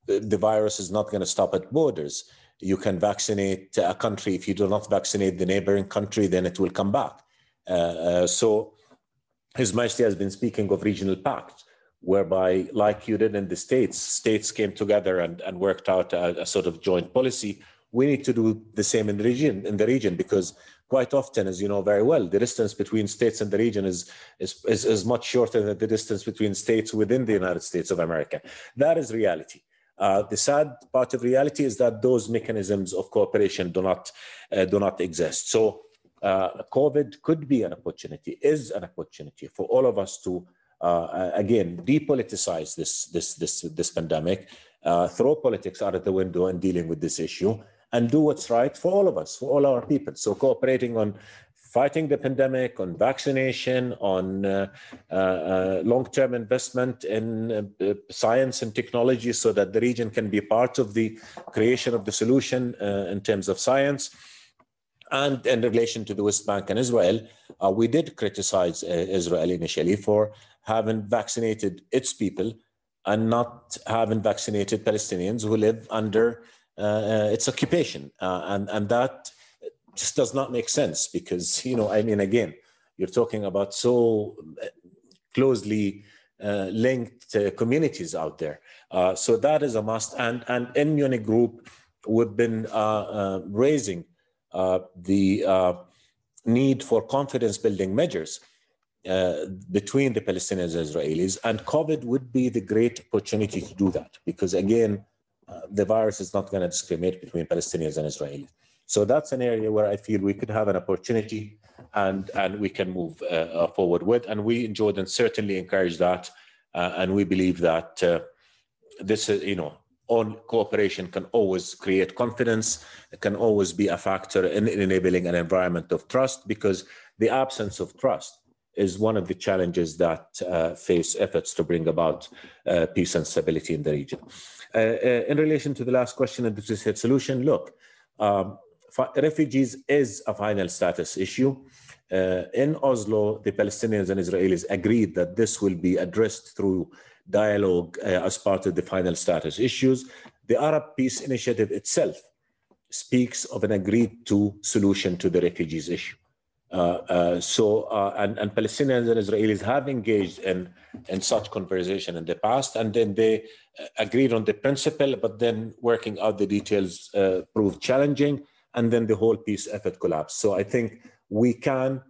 the virus is not going to stop at borders. You can vaccinate a country. If you do not vaccinate the neighboring country, then it will come back. Uh, uh, so His Majesty has been speaking of regional pact, whereby, like you did in the States, states came together and, and worked out a, a sort of joint policy. We need to do the same in the region, in the region, because quite often, as you know very well, the distance between states and the region is, is, is, is much shorter than the distance between states within the United States of America. That is reality. Uh, the sad part of reality is that those mechanisms of cooperation do not uh, do not exist. So uh, COVID could be an opportunity, is an opportunity for all of us to uh, again depoliticize this this this this pandemic, uh, throw politics out of the window in dealing with this issue, and do what's right for all of us, for all our people. So cooperating on fighting the pandemic, on vaccination, on uh, uh, uh, long-term investment in uh, science and technology so that the region can be part of the creation of the solution uh, in terms of science. And in relation to the West Bank and Israel, we did criticize Israel initially for having vaccinated its people and not having vaccinated Palestinians who live under uh its occupation. Uh, and, and that just does not make sense because, you know, I mean, again, you're talking about so closely uh, linked uh, communities out there. Uh, so that is a must. And, and in Munich Group, we've been raising the need for confidence building measures uh, between the Palestinians and Israelis. And COVID would be the great opportunity to do that because, again, uh, the virus is not going to discriminate between Palestinians and Israelis. So that's an area where I feel we could have an opportunity and and we can move uh, uh, forward with. And we in Jordan certainly encourage that, uh, and we believe that uh, this is you know on cooperation can always create confidence. It can always be a factor in, in enabling an environment of trust because the absence of trust is one of the challenges that uh, face efforts to bring about uh, peace and stability in the region. Uh, uh in relation to the last question and the two-state solution, look, um, refugees is a final status issue. Uh, in Oslo, the Palestinians and Israelis agreed that this will be addressed through dialogue uh, as part of the final status issues. The Arab Peace Initiative itself speaks of an agreed to solution to the refugees issue. Uh, uh, so, uh, and, and, Palestinians and Israelis have engaged in, in such conversation in the past, and then they uh, agreed on the principle, but then working out the details proved challenging, and then the whole peace effort collapsed. So, I think we can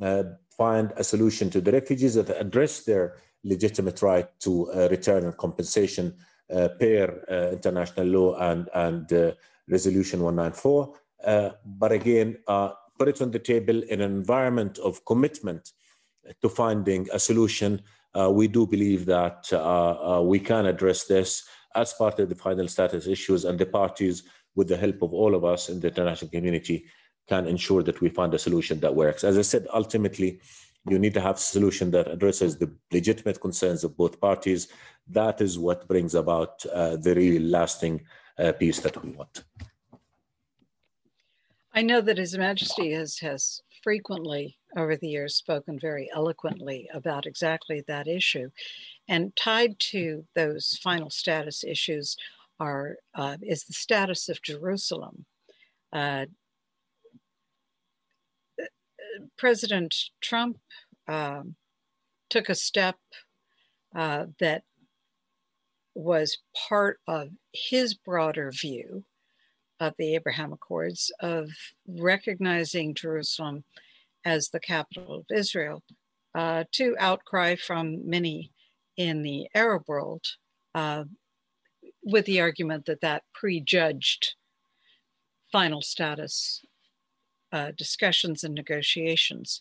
uh, find a solution to the refugees that address their legitimate right to uh, return and compensation uh, per uh, international law and, and uh, Resolution 194. Uh, but again, put it on the table in an environment of commitment to finding a solution. we do believe that we can address this as part of the final status issues and the parties, with the help of all of us in the international community, can ensure that we find a solution that works. As I said, ultimately, you need to have a solution that addresses the legitimate concerns of both parties. That is what brings about uh, the really lasting uh, peace that we want. I know that His Majesty has, has frequently over the years spoken very eloquently about exactly that issue. And tied to those final status issues are uh, is the status of Jerusalem. Uh, President Trump um, took a step uh, that was part of his broader view of the Abraham Accords of recognizing Jerusalem as the capital of Israel uh, to outcry from many in the Arab world uh, with the argument that that prejudged final status uh, discussions and negotiations.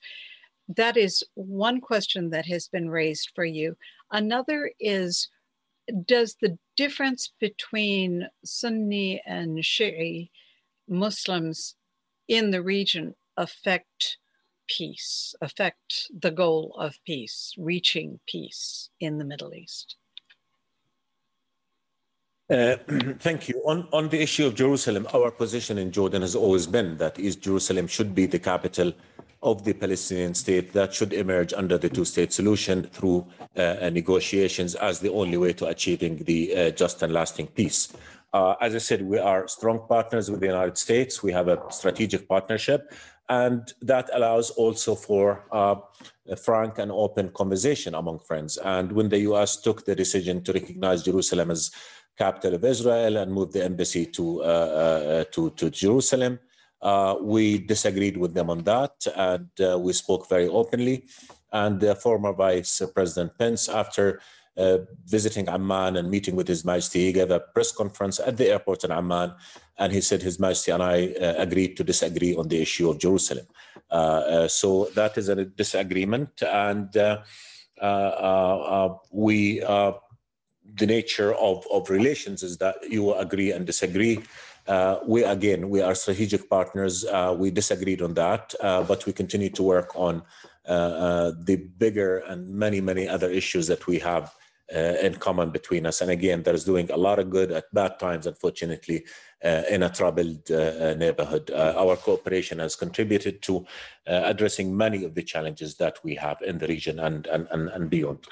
That is one question that has been raised for you. Another is Does the difference between Sunni and Shi'i Muslims in the region affect peace, affect the goal of peace, reaching peace in the Middle East? Uh, thank you. On, on the issue of Jerusalem, our position in Jordan has always been that East Jerusalem should be the capital of the Palestinian state that should emerge under the two-state solution through uh, negotiations as the only way to achieving the uh, just and lasting peace. Uh, as I said, we are strong partners with the United States. We have a strategic partnership, and that allows also for uh, a frank and open conversation among friends. And when the U.S. took the decision to recognize Jerusalem as capital of Israel and moved the embassy to, uh, uh, to, to, Jerusalem. Uh, we disagreed with them on that and we spoke very openly. And the former Vice President Pence, after uh, visiting Amman and meeting with His Majesty. He gave a press conference at the airport in Amman, and he said His Majesty and I uh, agreed to disagree on the issue of Jerusalem. Uh, so that is a disagreement, and we the nature of, of relations is that you agree and disagree. Uh, we again, we are strategic partners. Uh, we disagreed on that, uh, but we continue to work on uh, uh, the bigger and many, many other issues that we have uh, in common between us. And again, there's doing a lot of good at bad times, unfortunately, in a troubled neighborhood. our cooperation has contributed to addressing many of the challenges that we have in the region and, and, and, and beyond.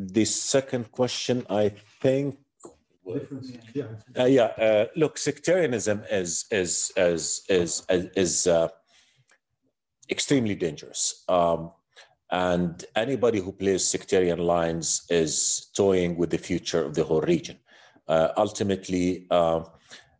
The second question, I think, uh, yeah, uh, look, sectarianism is is is is is, is uh, extremely dangerous. Um, and anybody who plays sectarian lines is toying with the future of the whole region. Uh, ultimately, uh,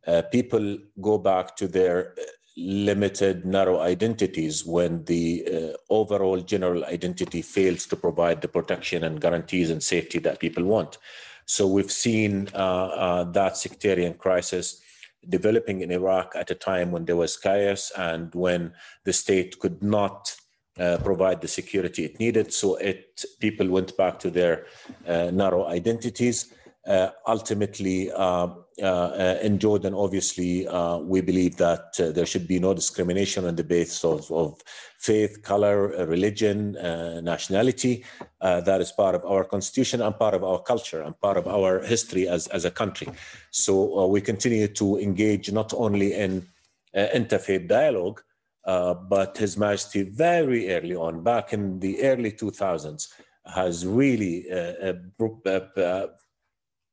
uh, people go back to their limited, narrow identities when the uh, overall general identity fails to provide the protection and guarantees and safety that people want. So we've seen uh, uh, that sectarian crisis developing in Iraq at a time when there was chaos and when the state could not uh, provide the security it needed. So it people went back to their uh, narrow identities. Uh, ultimately, uh, uh, in Jordan, obviously, we believe that there should be no discrimination on the basis of, of faith, color, religion, nationality. that is part of our constitution and part of our culture and part of our history as, as a country. So we continue to engage not only in interfaith dialogue, uh, but His Majesty very early on, back in the early 2000s, has really uh, uh,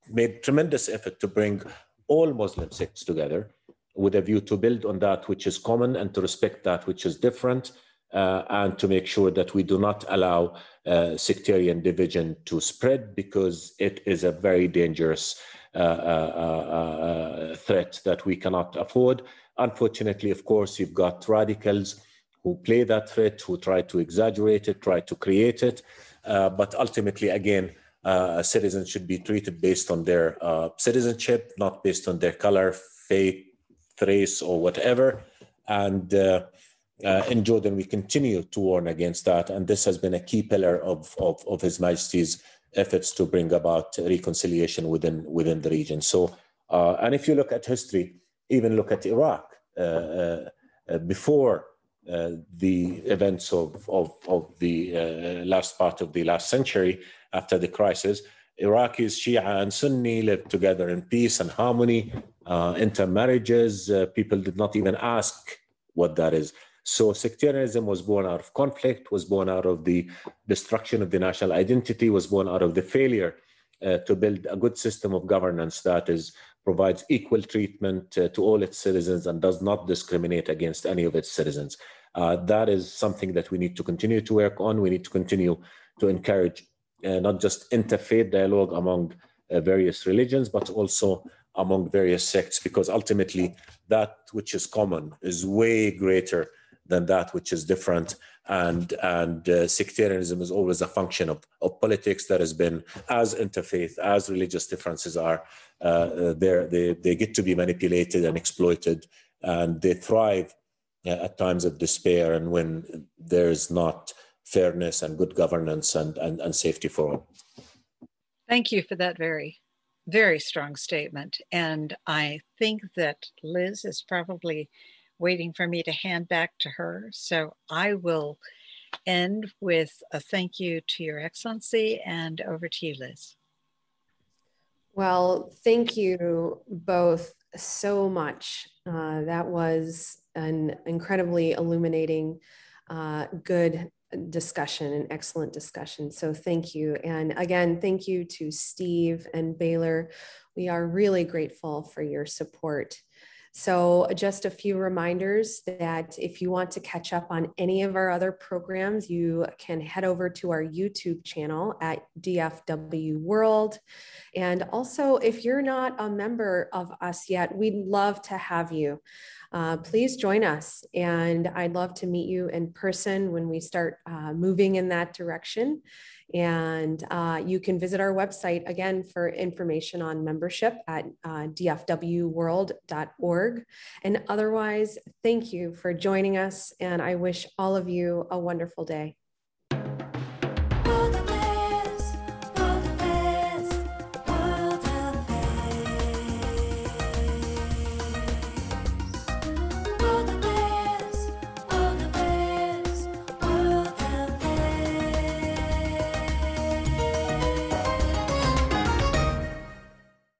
made tremendous effort to bring all Muslim sects together with a view to build on that which is common and to respect that which is different uh, and to make sure that we do not allow uh, sectarian division to spread because it is a very dangerous uh, uh, uh threat that we cannot afford. Unfortunately, of course, you've got radicals who play that threat, who try to exaggerate it, try to create it. Uh, but ultimately, again, uh, citizens should be treated based on their uh, citizenship, not based on their color, faith, race, or whatever. And uh, uh, in Jordan, we continue to warn against that. And this has been a key pillar of, of, of His Majesty's efforts to bring about reconciliation within, within the region. So, uh, and if you look at history, even look at Iraq uh, uh, before uh, the events of, of, of the last part of the last century after the crisis, Iraqis, Shia and Sunni lived together in peace and harmony, uh, intermarriages. Uh, people did not even ask what that is. So sectarianism was born out of conflict, was born out of the destruction of the national identity, was born out of the failure uh, to build a good system of governance that is provides equal treatment uh, to all its citizens and does not discriminate against any of its citizens. Uh, that is something that we need to continue to work on. We need to continue to encourage not just interfaith dialogue among uh, various religions, but also among various sects, because ultimately that which is common is way greater than that which is different. And, and uh, sectarianism is always a function of, of politics that has been as interfaith, as religious differences are, uh, they, they get to be manipulated and exploited, and they thrive uh, at times of despair and when there's not fairness and good governance and, and, and safety for all. Thank you for that very, very strong statement. And I think that Liz is probably waiting for me to hand back to her. So I will end with a thank you to Your Excellency and over to you, Liz. Well, thank you both so much. Uh, that was an incredibly illuminating, uh, good discussion, an excellent discussion. So thank you. And again, thank you to Steve and Baylor. We are really grateful for your support. So, just a few reminders that if you want to catch up on any of our other programs, you can head over to our YouTube channel at DFW World. And also, if you're not a member of us yet, we'd love to have you. Uh, please join us. And I'd love to meet you in person when we start uh, moving in that direction. And uh, you can visit our website again for information on membership at uh, dfwworld.org. And otherwise, thank you for joining us. And I wish all of you a wonderful day.